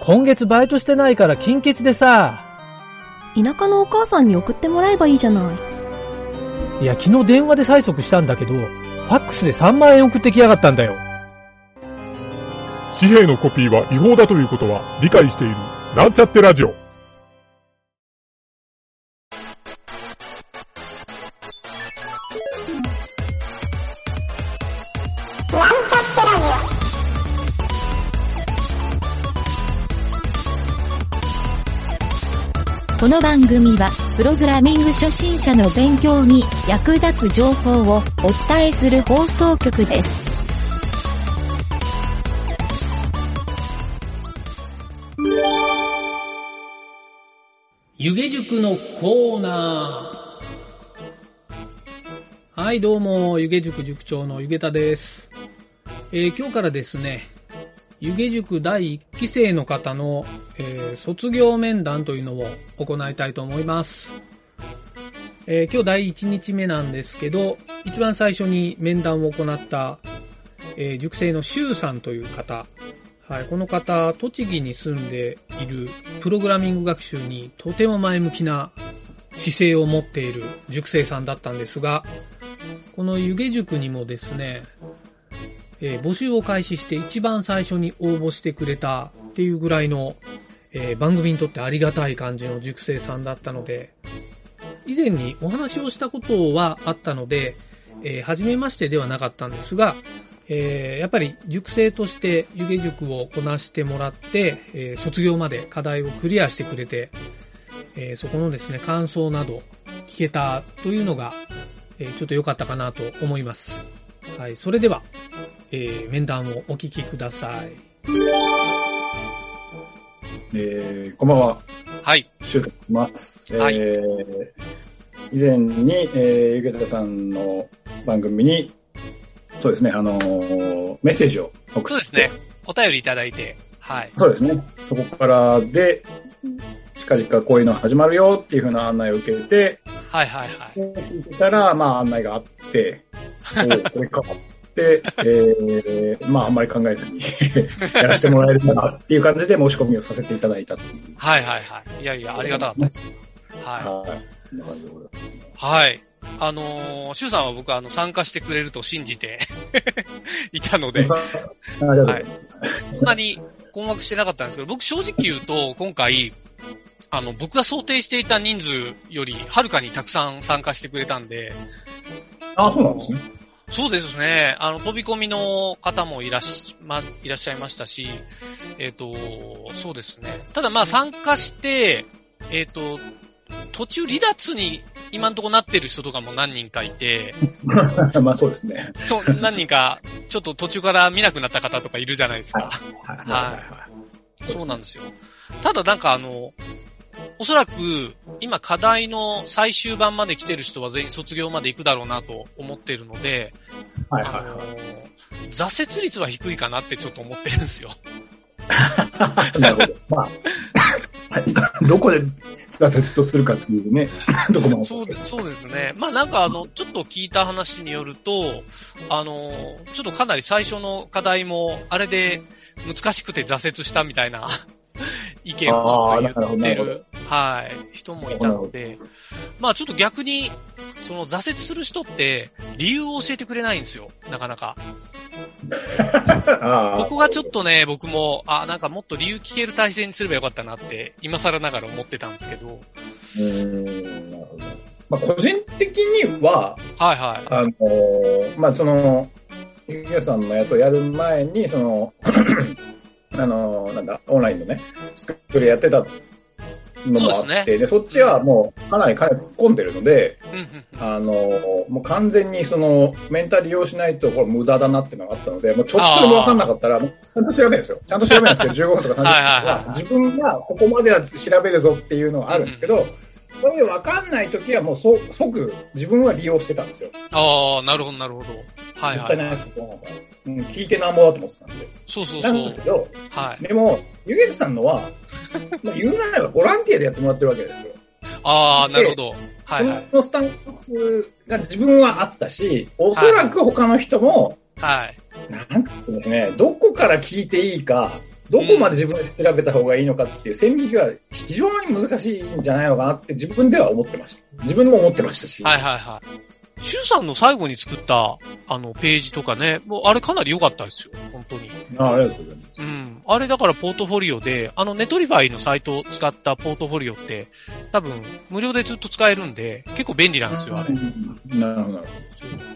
今月バイトしてないから金欠でさ。田舎のお母さんに送ってもらえばいいじゃない。いや、昨日電話で催促したんだけど、ファックスで3万円送ってきやがったんだよ。紙幣のコピーは違法だということは理解している。なんちゃってラジオ。組は、プログラミング初心者の勉強に役立つ情報をお伝えする放送局です。湯気塾のコーナー。はい、どうも、湯気塾塾長の湯気田です。えー今日からですね、湯気塾第1期生の方の、えー卒業面談というのを行いたいと思います。えー今日第1日目なんですけど、一番最初に面談を行った、えー塾生の周さんという方、はい、この方、栃木に住んでいるプログラミング学習にとても前向きな姿勢を持っている塾生さんだったんですが、この湯気塾にもですね、えー募集を開始して一番最初に応募してくれたっていうぐらいの、えー番組にとってありがたい感じの塾生さんだったので、以前にお話をしたことはあったので、えー初めましてではなかったんですが、えーやっぱり塾生として湯気塾をこなしてもらって、えー卒業まで課題をクリアしてくれて、えーそこのですね、感想など聞けたというのが、えーちょっと良かったかなと思います。はい、それでは、えー面談をお聞きください。えー、こんばんは。はい。シュウと言います。はいえー、以前に、えー、ゆげたさんの番組に、そうですね、あのーメッセージを送って。そうですね。。お便りいただいて、はい。そうですね。そこからで、近々こういうの始まるよっていうふうな案内を受けて、はいはいはい。聞いてたら、まあ案内があって、おうこれかえー、まああんまり考えずに やらせてもらえるかなっていう感じで申し込みをさせていただいたっていう。はいはいはい。いやいや、ありがたかったです。ははい。そんな感じでござい。はい。あのー、シュウさんは僕あの参加してくれると信じて いたので、ありがとうござい。そんなに困惑してなかったんですけど、僕正直言うと、今回、あの、僕が想定していた人数より、はるかにたくさん参加してくれたんで、あ、そうなんですね。そうですね。あの、飛び込みの方もいらっし、ま、いらっしゃいましたし、えっ、と、そうですね。ただまあ参加して、えっ、と、途中離脱に今んとこなってる人とかも何人かいて、まあそうですね。そう、何人か、ちょっと途中から見なくなった方とかいるじゃないですか。はいはそうなんですよ。ただなんかあの、おそらく、今課題の最終版まで来てる人は全員卒業まで行くだろうなと思ってるので、はいはいあの挫折率は低いかなってちょっと思ってるんですよ。はい。なるほど。まあ、はい どこで挫折とするかっていうね、どこそうでそうですね。まあなんかあの、ちょっと聞いた話によると、あの、ちょっとかなり最初の課題も、あれで難しくて挫折したみたいな 意見をちょっと言ってる、はい、人もいたので、まあちょっと逆に、その挫折する人って理由を教えてくれないんですよ。なかなか。ここがちょっとね、僕も、あ、なんかもっと理由聞ける体制にすればよかったなって、今更ながら思ってたんですけど。うーん、なるほど。まあ個人的には、はいはい。あのーまあその、ゆうさんのやつをやる前に、その、あのーなんだ、オンラインのね、スクールやってたのもあって、でそっちはもうかなり金突っ込んでるので、あのーもう完全にその、メンタル利用しないとこれ無駄だなっていうのがあったので、もうちょっとでもわかんなかったら、ちゃんと調べるんですよ。ちゃんと調べるんですけど、15分とか30分とはいはいはか、自分がここまでは調べるぞっていうのがあるんですけど、そういうわかんない時はもうそ即自分は利用してたんですよ。ああ、なるほど、なるほど。はいはい。たいないことなんか、うん、聞いてなんぼだと思ってたんで。そうそうなそうんですけ。ど、はい。でも、ゆげつさんのは、まあ言うなればボランティアでやってもらってるわけですよ。ああ、なるほど。はいはい。そのスタンスが自分はあったし、おそらく他の人も、はい。なんかですね、どこから聞いていいか、どこまで自分で調べた方がいいのかっていう線引きは非常に難しいんじゃないのかなって自分では思ってました。自分も思ってましたし。はいはいはい。シュウさんの最後に作った、あの、ページとかね、もうあれかなり良かったですよ。本当に。あありがとうございます。うん。あれだからポートフォリオで、あの Netlify のサイトを使ったポートフォリオって、多分無料でずっと使えるんで、結構便利なんですよ、あれ。なるほど。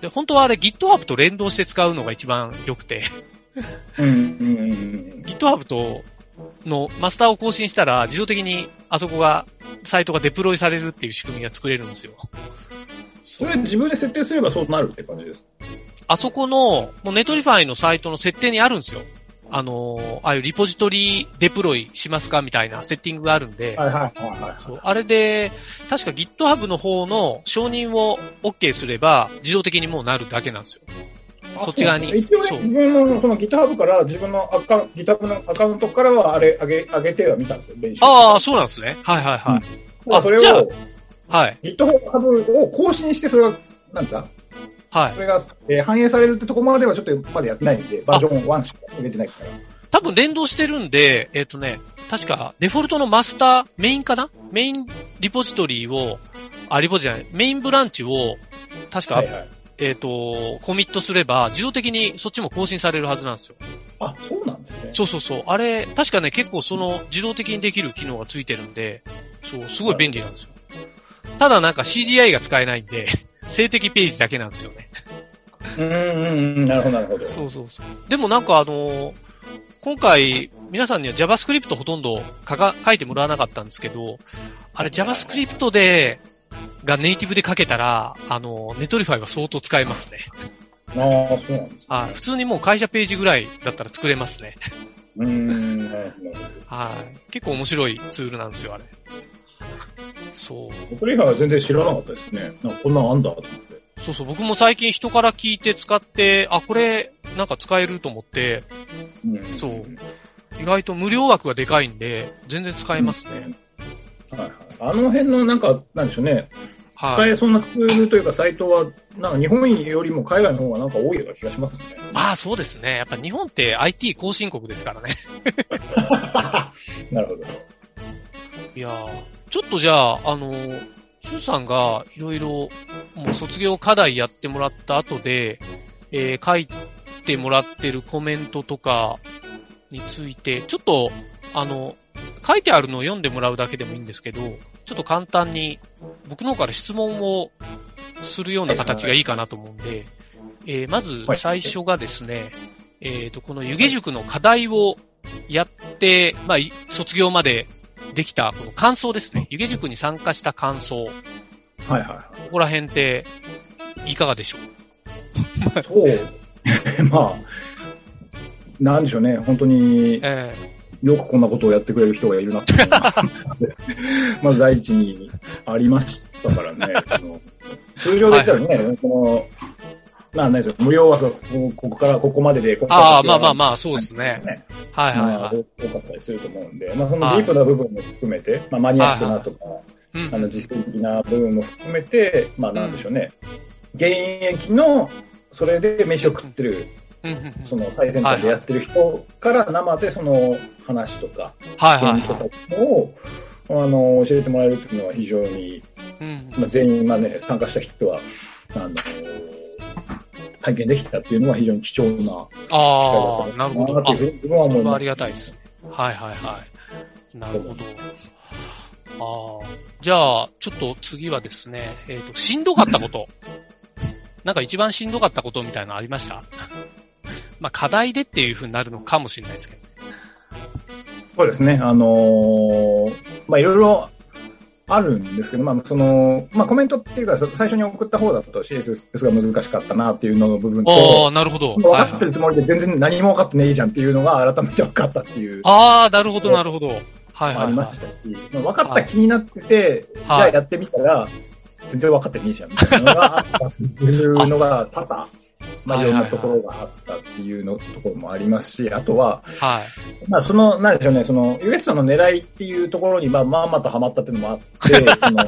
で、本当はあれ GitHub と連動して使うのが一番良くて、うん。GitHub とのマスターを更新したら自動的にあそこが、サイトがデプロイされるっていう仕組みが作れるんですよ。それ自分で設定すればそうなるって感じです。あそこの、もう Netlify のサイトの設定にあるんですよ。あのーああいうリポジトリデプロイしますかみたいなセッティングがあるんで、はいはいはいはい。そうあれで、確か GitHub の方の承認を OK すれば、自動的にもうなるだけなんですよ。そっち側に一応自分のその GitHub から、自分のアカウン GitHub のアカウントからはあれ、上げ、上げてはみたんですよ、練習。ああ、そうなんですね。はいはいはい。あ、それじゃあを、はい。GitHub を更新して、それが、なんだ？はいそ。れが、えー反映されるってとこまではちょっとまだやってないんで、バージョン1しか上げてないから。多分連動してるんで、えっ、とね、確かデフォルトのマスター、メインかな？メインリポジトリを、あ、リポジじゃない、メインブランチを、確か、はいはい。えっ、と、コミットすれば、自動的にそっちも更新されるはずなんですよ。あ、そうなんですね。そうそうそう。あれ、確かね、結構その自動的にできる機能がついてるんで、そう、すごい便利なんですよ。ただなんか CGI が使えないんで、静的ページだけなんですよね。うんうんうん、なるほどなるほど。そうそうそう。でもなんかあのー今回、皆さんには JavaScript ほとんど書か書いてもらわなかったんですけど、あれ JavaScript で、がネイティブで書けたら、あのー Netlify は相当使えますね。ああ、そうなんです。はい。普通にもう会社ページぐらいだったら作れますね。うーん、はい。結構面白いツールなんですよ、あれ。そう。それ以外は全然知らなかったですね。なんかこんなのあんだと思って。そうそう、僕も最近人から聞いて使って、あ、これ、なんか使えると思って、うんそう意外と無料枠がでかいんで、全然使えますね。はいはい。あの辺のなんか、なんでしょうね。使はい。えそうなツールというかサイトは、なんか日本よりも海外の方がなんか多いような気がしますね。まあそうですね。やっぱ日本って IT 後進国ですからね。なるほど。いやちょっとじゃあ、あのー、シュウさんがいろいろ、もう卒業課題やってもらった後で、えー書いてもらってるコメントとかについて、ちょっと、あの、書いてあるのを読んでもらうだけでもいいんですけど、ちょっと簡単に僕の方から質問をするような形がいいかなと思うんで、えーまず最初がですね、えっ、と、この湯気塾の課題をやって、まあ、卒業までできた、この感想ですね。湯気塾に参加した感想。こはいはいはこら辺って、いかがでしょう？い。そう。まあ、なんでしょうね。本当にえよくこんなことをやってくれる人がいるなって まず第一にありましたからね。通常で言ったらね、この、なんないですよ。無料枠がここここからここまでで、ここああ、まあまああ。まあ、そうですね。ねはいはいまあ、はい。多かったりすると思うんで、まあ、そのディープな部分も含めて、まあ、マニアックなとか、うんあの、実践的な部分も含めて、まあ、なんでしょうね。現役の、それで飯を食ってる、その最先端でやってる人から生でその話とか、はいはいを、あの、教えてもらえるっていうのは非常に、まあ、全員、まあね、参加した人は、あの、体験できたっていうのは非常に貴重な機会だああ、ったなるほど。あなというふうに自分は思います。それはありがたいです。はいはいはい。なるほど。ああ。じゃあ、ちょっと次はですね、えっ、と、しんどかったこと。なんか一番しんどかったことみたいなのありました？まあ、課題でっていう風になるのかもしれないですけど。そうですね。あのーまあ、いろいろあるんですけど、まあ、その、まあ、コメントっていうか、最初に送った方だと CSS が難しかったなっていうのの部分あとあ、、なるほど。分かってるつもりで全然何も分かってねえじゃんっていうのが改めて分かったっていう、ああ、なるほどなるほど。はいあはい。はりましたし、まあ分かった気になってて、じゃはいあやってみたら、全然分かってねえじゃんみたいなのがあったっていうのが多々、まあ、いろんなところがあったっていうのところもありますし、あとは、い。はい。まあ、その、なんでしょうね、その、ウエストの狙いっていうところに、まあ、まあまとハマったっていうのもあって、その、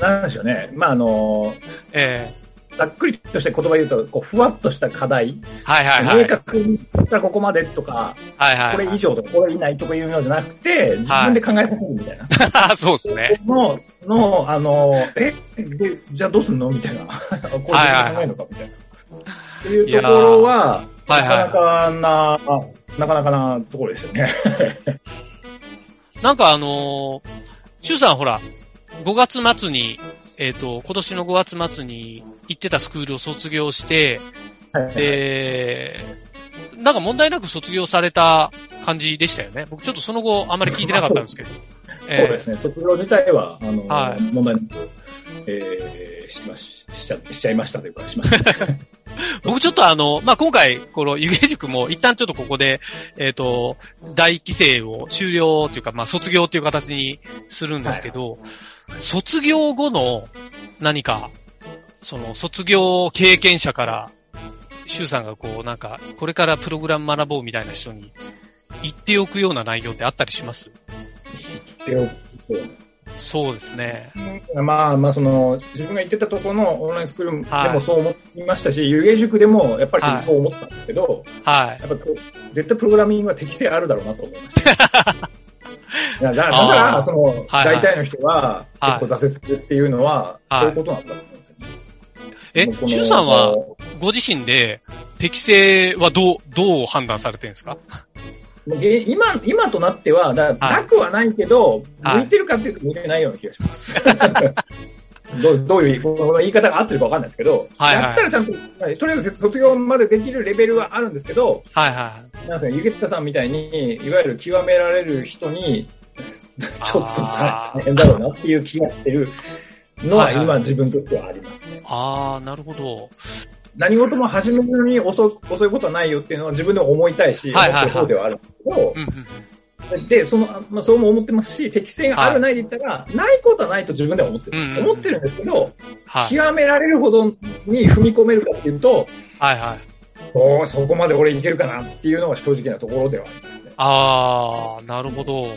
なんでしょうね、まあ、あの、えざっくりとした言葉で言うと、こう、ふわっとした課題、はいはいはい。明確にここまでとか、はいはい。これ以上とか、これ以内とかいうのじゃなくて、自分で考えさせるみたいな。上。そうですね。の、の、あの、え、で、じゃあどうすんの？みたいな。こういう考えるのかみたいな。っていうところは、はいなかなはかな、なかなかなところですよね。い。なんかあのー、シュウさんほら、5月末に、えっ、と、今年の5月末に行ってたスクールを卒業して、で、なんか問題なく卒業された感じでしたよね。僕ちょっとその後あんまり聞いてなかったんですけど。そうですね。卒業自体は、あの、はい問題なく、えー、しまし、しちゃ、しちゃいましたというか、しました。僕ちょっとあの、まあ、今回、この湯気塾も一旦ちょっとここで、えっ、と、第一期生を終了というか、まあ、卒業という形にするんですけど、卒業後の何か、その卒業経験者から、周さんがこう、なんか、これからプログラム学ぼうみたいな人に言っておくような内容ってあったりします？でそうですね。まあまあ、その、自分が行ってたところのオンラインスクールではいもそう思いましたし、湯気塾でもやっぱりそう思ったんですけど、はい。やっぱ絶対プログラミングは適性あるだろうなと思いました。だから、あーその、はい大体の人は、はい結構挫折するっていうのは、はいそういうことなんだと思うんですよね。え、もうこの周さんは、ご自身で適性はどう、どう判断されてるんですか？もうげ今、今となっては、だはいなくはないけど、はい向いてるかっていうと向いてないような気がします。どうどういう、この言い方が合ってるかわかんないですけど、はいはいやったらちゃんと、とりあえず卒業までできるレベルはあるんですけど、はいはい。なんですか、ゆげたさんみたいに、いわゆる極められる人に、ちょっと大変だろうなっていう気がしてるのは今自分としてはありますね。ああ、なるほど。何事も始めるのに遅遅いことはないよっていうのは自分でも思いたいし、はいはいはい思ってる方ではあるんですけどう、んうんうん。で、その、まあ、そうも思ってますし、適性があるないで言ったら、ないことはないと自分では思ってる。うんうん思ってるんですけど、はい。極められるほどに踏み込めるかっていうと、はいはい。おーそこまで俺いけるかなっていうのが正直なところではありますね。ああ、なるほど。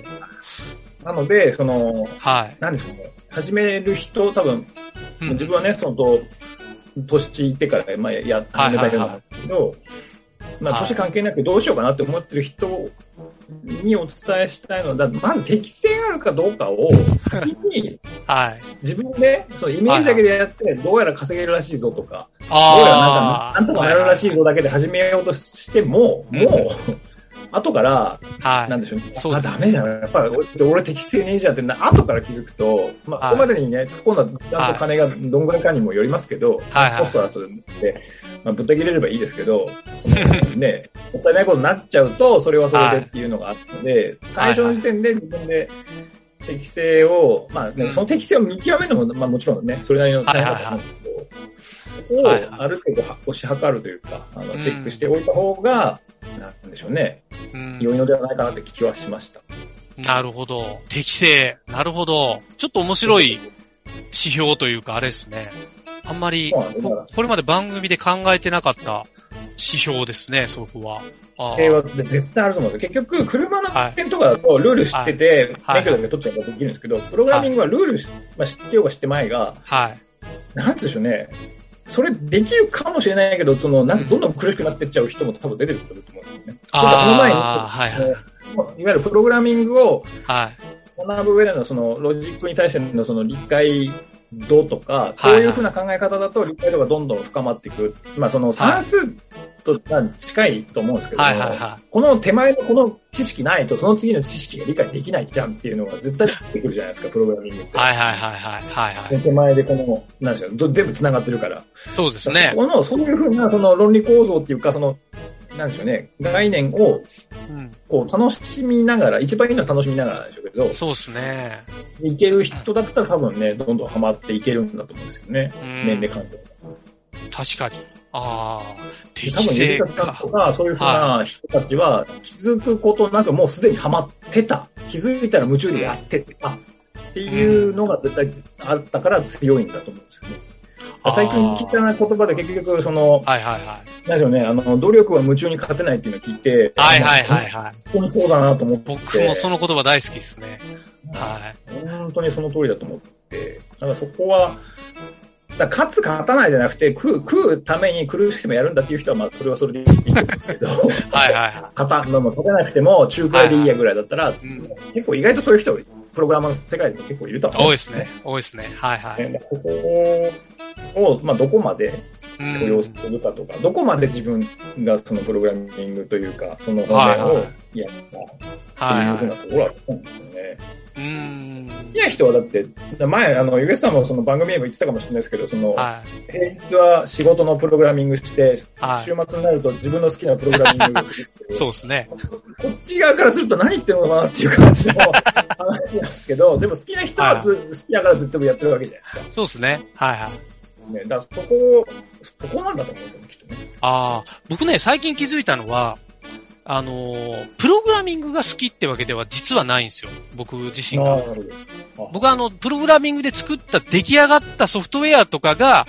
なので、その、はい。なんでしょうね。始める人、多分、うん自分はね、そのと、年いってから、まあ、や、始めたようなんですけど、まあ、はい年関係なくどうしようかなって思ってる人にお伝えしたいのは、だまず適性あるかどうかを先にはい。自分で、そのイメージだけでやって、どうやら稼げるらしいぞとか、どうやら。なんか、なんとかなるらしいぞだけで始めようとしても、うんもう、後から、はい。なんでしょうね。あ、そうですダメじゃん。やっぱり俺、俺適正ねえじゃんってな、後から気づくと、まあ、はい。ここまでにね、突っ込んだ、ちゃんと金がどんぐらいかにもよりますけど、はいはい。コストは後で、まあ、ぶった切れればいいですけど、ね、もったいないことになっちゃうと、それはそれでっていうのがあったので、最初の時点で自分で適正を、まあね、うん。その適正を見極めるのも、まあもちろんね、それなりの大変だと思うんですけど、そこをはいはいある程度押し量るというか、あの、うんチェックしておいた方が、なんでしょうね、うん良いのではないかなって気はしました。なるほど。適正。なるほど。ちょっと面白い指標というか、あれですね。あんまり、ここれまで番組で考えてなかった指標ですね、そこは。平和って絶対あると思うんですよ。結局、車のはい運転とかだとルール知ってて、はい免許だけ取っちゃえばできるんですけど、プログラミングはルールし、まあ、知ってようが知ってまいが、はい。なんつうんでしょうね。それできるかもしれないけど、その、なんかどんどん苦しくなってっちゃう人も多分出てくると思うんですよね。あはいはいいわゆるプログラミングをはい。学ぶ上でのそのロジックに対してのその理解度とか、こうはいいうふうな考え方だと理解度がどんどん深まっていく。まあその算数と近いと思うんですけども、はいはいはこの手前のこの知識ないと、その次の知識が理解できないじゃんっていうのが絶対出てくるじゃないですか、プログラミングって。い。はいはいはいはい。はいはい。手前でこの、なんでしょう、ど全部繋がってるから。そうですね。この、そういうふうな、その論理構造っていうか、その、なんでしょうね、概念を、うん。こう、楽しみながら、一番いいのは楽しみながらでしょうけど、そうですね。いける人だったら多分ね、どんどんハマっていけるんだと思うんですよね。うん年齢関係。確かに。ああ。適多分、ゆ正りかさんかと。か、そういうふうな人たちは、気づくことなくもうすでにハマってた。気づいたら夢中でやってた。っていうのが絶対あったから強いんだと思うんですよね。最近聞いた言葉で結局、その、はいはいはい。なんでしょうね、あの、努力は夢中に勝てないっていうのを聞いて、はいはいはいはい。本当にそうだなと思って。僕もその言葉大好きですね。はい。本当にその通りだと思って、だからそこは、だ勝つ勝たないじゃなくて、食う、食うために苦しくてもやるんだっていう人は、まあ、それはそれでいいんですけど、はいはいは勝た、まあ、勝てなくても、中くらいでいいやぐらいだったら、い。うん。結構意外とそういう人、プログラマーの世界でも結構いるとは思うん多いですね。。多いですね。はいはい。ねここを、まあ、どこまでうん許容するかとか、どこまで自分がそのプログラミングというか、その方面をやったっていうふうなところはあると思うんですよね。うーん。好きな人はだって、前、あの、ゆげさんもその番組でも言ってたかもしれないですけど、その、はい。平日は仕事のプログラミングして、はい週末になると自分の好きなプログラミング そうですね。こっち側からすると何言ってるのかなっていう感じの話なんですけど、でも好きな人はず、好きだからずっとやってるわけじゃないですか。そうですね。はいはい。ね、だからそこ、そこなんだと思うきっとね。ああ、僕ね、最近気づいたのは、あのープログラミングが好きってわけでは実はないんですよ。僕自身が。僕はあの、プログラミングで作った出来上がったソフトウェアとかが、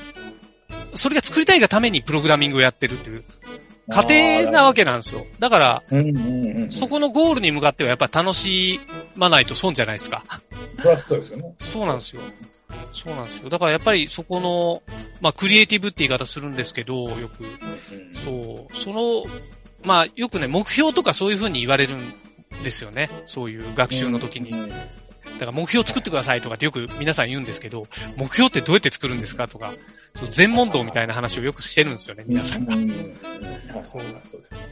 それが作りたいがためにプログラミングをやってるっていう過程なわけなんですよ。だから、うんうんうん。そこのゴールに向かってはやっぱ楽しまないと損じゃないですか。そうですよね。そうなんですよ。そうなんですよ。だからやっぱりそこの、まあクリエイティブって言い方するんですけど、よく。そう。その、まあよくね、目標とかそういう風に言われるんですよね。そういう学習の時に。うんだから目標作ってくださいとかってよく皆さん言うんですけど、目標ってどうやって作るんですかとか、そう全問答みたいな話をよくしてるんですよね、皆さんが。そう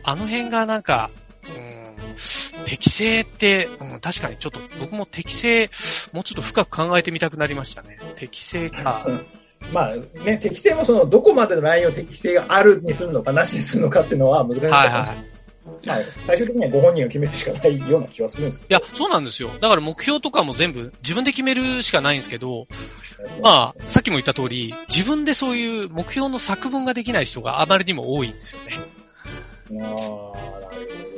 あの辺がなんか、うん、適正って、うん、確かにちょっと僕も適正、もうちょっと深く考えてみたくなりましたね。適正か。まあね、適正もその、どこまでのラインを適正があるにするのか、なしにするのかっていうのは難しいですはいはい。まあ、最終的にはご本人が決めるしかないような気はするんですいや、そうなんですよ。だから目標とかも全部自分で決めるしかないんですけど。まあ、さっきも言った通り、自分でそういう目標の作文ができない人があまりにも多いんですよね。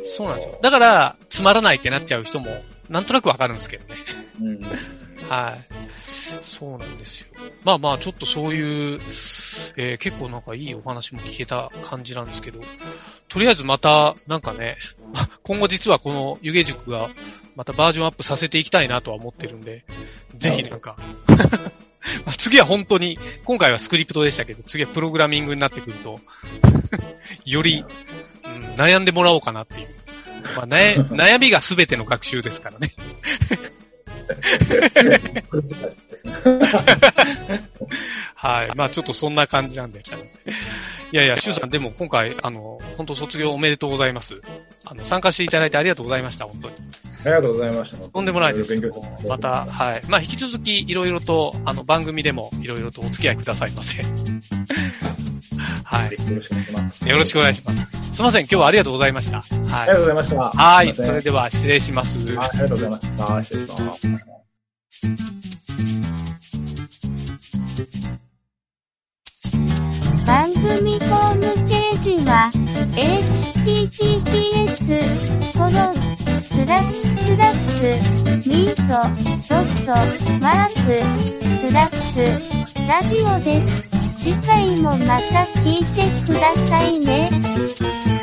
そうなんですよ。だから、つまらないってなっちゃう人も、なんとなくわかるんですけどね。うん。はい。そうなんですよ。まあまあ、ちょっとそういう、えー結構なんかいいお話も聞けた感じなんですけど、とりあえずまた、なんかね、今後実はこの湯気塾が、またバージョンアップさせていきたいなとは思ってるんで、ぜひなんか、まあ次は本当に、今回はスクリプトでしたけど、次はプログラミングになってくると、より、うん、悩んでもらおうかなっていう。まあ、悩悩みが全ての学習ですからね。はい。まあちょっとそんな感じなんで。いやいや、シュウさん、でも今回、あの、本当卒業おめでとうございます。あの、参加していただいてありがとうございました、本当に。ありがとうございました。とんでもないですまた、はい。まあ引き続き、いろいろと、あの、番組でも、いろいろとお付き合いくださいませ。はい。よろしくお願いします。よろしくお願いします。すいません、今日はありがとうございました。ありがはい。とうございました。はい。それでは、失礼します。はいありがとうございました。失礼します。番組ホームページは、https, コロン、スラッシュスラッシュ、ミート、ドット、マーク、スラッシュ、ラジオです。次回もまた聞いてくださいね。